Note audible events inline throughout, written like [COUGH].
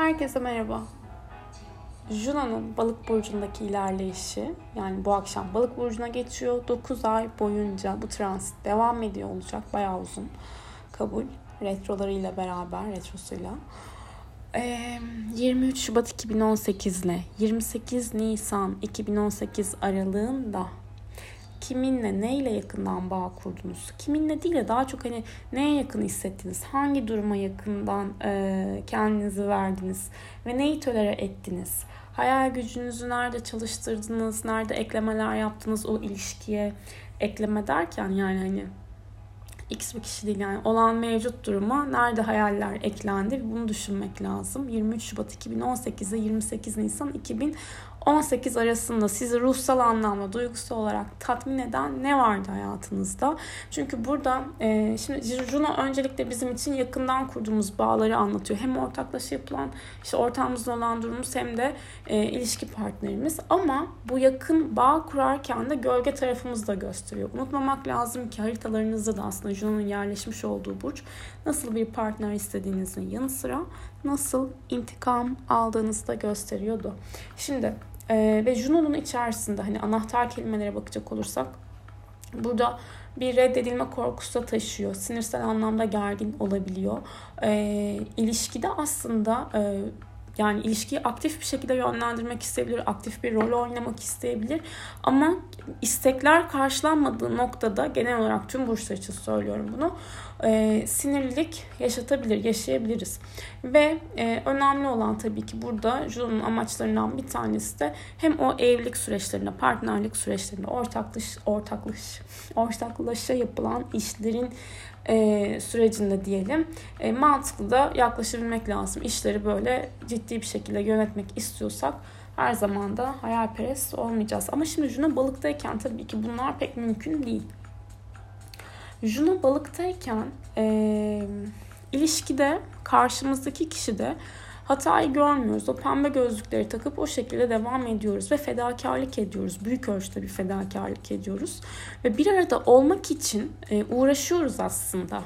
Herkese merhaba. Juna'nın balık burcundaki ilerleyişi yani bu akşam balık burcuna geçiyor. 9 ay boyunca bu transit devam ediyor olacak. Bayağı uzun. Kabul. Retrolarıyla beraber, retrosuyla. Ee, 23 Şubat 2018 ile 28 Nisan 2018 aralığında kiminle neyle yakından bağ kurdunuz? Kiminle değil de daha çok hani neye yakın hissettiniz? Hangi duruma yakından e, kendinizi verdiniz? Ve neyi tolere ettiniz? Hayal gücünüzü nerede çalıştırdınız? Nerede eklemeler yaptınız o ilişkiye? Ekleme derken yani hani X bir kişi değil yani olan mevcut duruma nerede hayaller eklendi bunu düşünmek lazım. 23 Şubat 2018 ile 28 Nisan 2018 18 arasında sizi ruhsal anlamda, duygusal olarak tatmin eden ne vardı hayatınızda? Çünkü burada e, şimdi Juno öncelikle bizim için yakından kurduğumuz bağları anlatıyor. Hem ortaklaşa yapılan, işte ortağımızla olan durumumuz hem de e, ilişki partnerimiz. Ama bu yakın bağ kurarken de gölge tarafımızı da gösteriyor. Unutmamak lazım ki haritalarınızda da aslında Juno'nun yerleşmiş olduğu burç nasıl bir partner istediğinizin yanı sıra nasıl intikam aldığınızı da gösteriyordu. Şimdi ee, ve Juno'nun içerisinde hani anahtar kelimelere bakacak olursak burada bir reddedilme korkusu da taşıyor. Sinirsel anlamda gergin olabiliyor. Ee, ilişkide aslında e, yani ilişkiyi aktif bir şekilde yönlendirmek isteyebilir, aktif bir rol oynamak isteyebilir. Ama istekler karşılanmadığı noktada genel olarak tüm burçlar için söylüyorum bunu. E, sinirlilik yaşatabilir, yaşayabiliriz. Ve e, önemli olan tabii ki burada Juno'nun amaçlarından bir tanesi de hem o evlilik süreçlerinde, partnerlik süreçlerinde ortaklış, ortaklış, ortaklaşa yapılan işlerin e, sürecinde diyelim e, mantıklı da yaklaşabilmek lazım. İşleri böyle ciddi bir şekilde yönetmek istiyorsak her zaman da hayalperest olmayacağız. Ama şimdi Juno balıktayken tabii ki bunlar pek mümkün değil. Juno balıktayken e, ilişkide karşımızdaki kişi de hatayı görmüyoruz. O pembe gözlükleri takıp o şekilde devam ediyoruz ve fedakarlık ediyoruz. Büyük ölçüde bir fedakarlık ediyoruz. Ve bir arada olmak için e, uğraşıyoruz aslında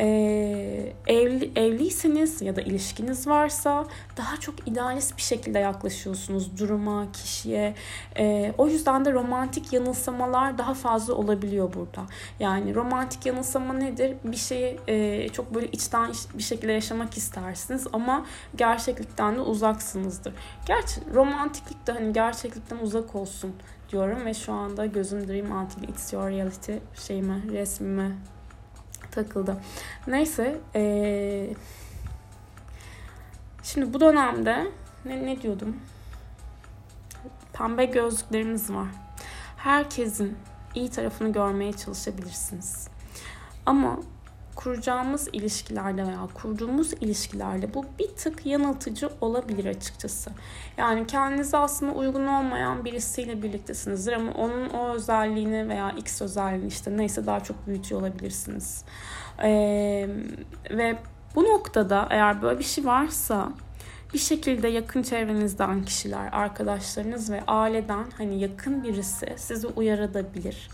e, evli, evliyseniz ya da ilişkiniz varsa daha çok idealist bir şekilde yaklaşıyorsunuz duruma, kişiye. E, o yüzden de romantik yanılsamalar daha fazla olabiliyor burada. Yani romantik yanılsama nedir? Bir şeyi e, çok böyle içten bir şekilde yaşamak istersiniz ama gerçeklikten de uzaksınızdır. Gerçi romantiklik de hani gerçeklikten uzak olsun diyorum ve şu anda gözüm Dream Until It's Your Reality şeyime, resmime takıldı. Neyse. Ee, şimdi bu dönemde ne, ne diyordum? Pembe gözlüklerimiz var. Herkesin iyi tarafını görmeye çalışabilirsiniz. Ama kuracağımız ilişkilerde veya kurduğumuz ilişkilerde bu bir tık yanıltıcı olabilir açıkçası. Yani kendinize aslında uygun olmayan birisiyle birliktesinizdir ama onun o özelliğini veya X özelliğini işte neyse daha çok büyütüyor olabilirsiniz. Ee, ve bu noktada eğer böyle bir şey varsa bir şekilde yakın çevrenizden kişiler, arkadaşlarınız ve aileden hani yakın birisi sizi uyarabilir.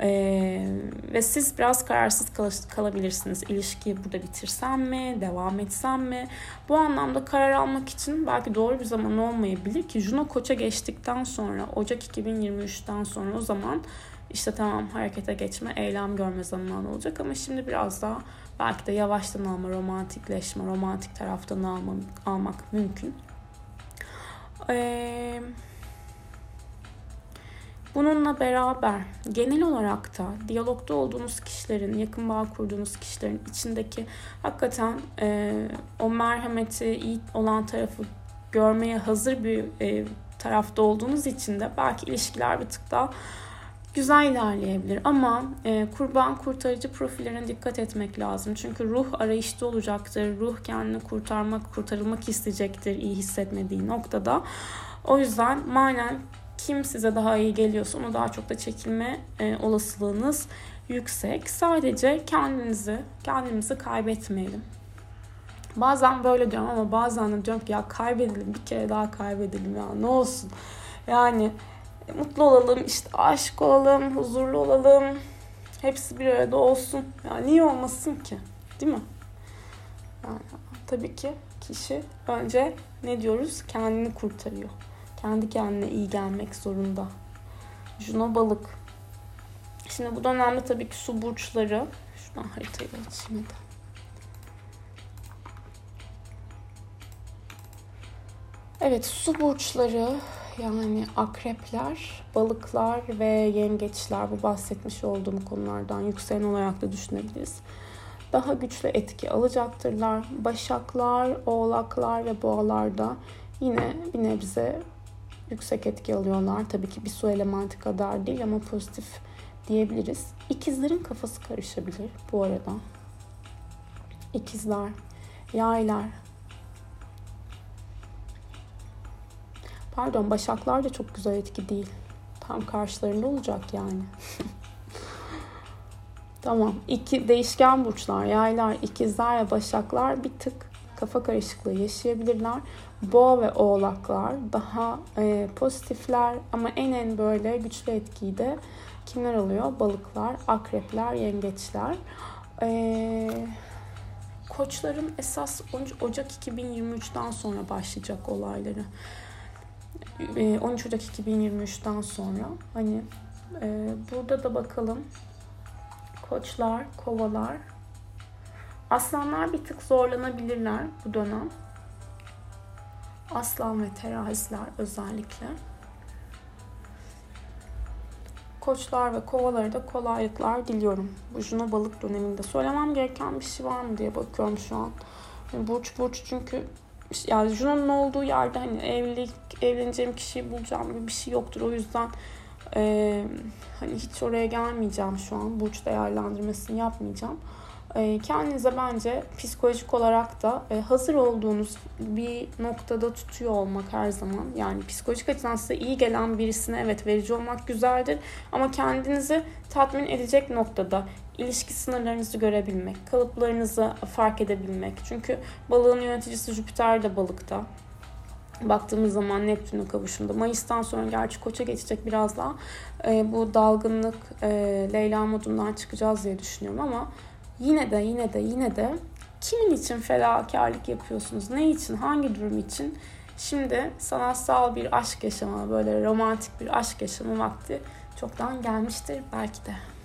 Ee, ve siz biraz kararsız kal- kalabilirsiniz. İlişkiyi burada bitirsem mi, devam etsem mi? Bu anlamda karar almak için belki doğru bir zaman olmayabilir ki Juno Koç'a geçtikten sonra, Ocak 2023'ten sonra o zaman işte tamam harekete geçme, eylem görme zamanı olacak ama şimdi biraz daha belki de yavaştan alma, romantikleşme, romantik taraftan alma, almak mümkün. Eee Bununla beraber genel olarak da diyalogda olduğunuz kişilerin, yakın bağ kurduğunuz kişilerin içindeki hakikaten e, o merhameti iyi olan tarafı görmeye hazır bir e, tarafta olduğunuz için de belki ilişkiler bir tık daha güzel ilerleyebilir. Ama e, kurban kurtarıcı profillerine dikkat etmek lazım. Çünkü ruh arayışta olacaktır. Ruh kendini kurtarmak, kurtarılmak isteyecektir iyi hissetmediği noktada. O yüzden manen kim size daha iyi geliyorsa onu daha çok da çekilme e, olasılığınız yüksek. Sadece kendinizi, kendimizi kaybetmeyelim. Bazen böyle diyorum ama bazen de diyorum ki ya kaybedelim bir kere daha kaybedelim ya ne olsun. Yani e, mutlu olalım, işte aşık olalım, huzurlu olalım. Hepsi bir arada olsun. Ya niye olmasın ki? Değil mi? Yani tabii ki kişi önce ne diyoruz? Kendini kurtarıyor. Kendi kendine iyi gelmek zorunda. Juno balık. Şimdi bu dönemde tabii ki su burçları. Şuradan haritayı açayım da. Evet su burçları yani akrepler, balıklar ve yengeçler bu bahsetmiş olduğum konulardan yükselen olarak da düşünebiliriz. Daha güçlü etki alacaktırlar. Başaklar, oğlaklar ve boğalarda yine bir nebze yüksek etki alıyorlar. Tabii ki bir su elementi kadar değil ama pozitif diyebiliriz. İkizlerin kafası karışabilir bu arada. İkizler, yaylar, Pardon Başaklar da çok güzel etki değil. Tam karşılarında olacak yani. [LAUGHS] tamam. İki değişken burçlar, yaylar, ikizler ve başaklar bir tık kafa karışıklığı yaşayabilirler. Boğa ve oğlaklar daha e, pozitifler ama en en böyle güçlü etkiyi de kimler alıyor? Balıklar, akrepler, yengeçler. E, koçların esas 13 Ocak 2023'ten sonra başlayacak olayları. 13 Ocak 2023'ten sonra hani e, burada da bakalım koçlar, kovalar aslanlar bir tık zorlanabilirler bu dönem. Aslan ve teraziler özellikle. Koçlar ve kovalara da kolaylıklar diliyorum. Bu Juno balık döneminde. Söylemem gereken bir şey var mı diye bakıyorum şu an. Yani burç burç çünkü yani Juno'nun olduğu yerde hani evlilik evleneceğim kişiyi bulacağım gibi bir şey yoktur. O yüzden e, hani hiç oraya gelmeyeceğim şu an. Burç değerlendirmesini yapmayacağım. E, kendinize bence psikolojik olarak da e, hazır olduğunuz bir noktada tutuyor olmak her zaman. Yani psikolojik açıdan size iyi gelen birisine evet verici olmak güzeldir. Ama kendinizi tatmin edecek noktada ilişki sınırlarınızı görebilmek, kalıplarınızı fark edebilmek. Çünkü balığın yöneticisi Jüpiter de balıkta. Baktığımız zaman Neptün'e kavuşumda. Mayıs'tan sonra gerçi koça geçecek biraz daha. E, bu dalgınlık e, Leyla modundan çıkacağız diye düşünüyorum ama yine de yine de yine de kimin için fedakarlık yapıyorsunuz? Ne için? Hangi durum için? Şimdi sanatsal bir aşk yaşama, böyle romantik bir aşk yaşama vakti çoktan gelmiştir belki de.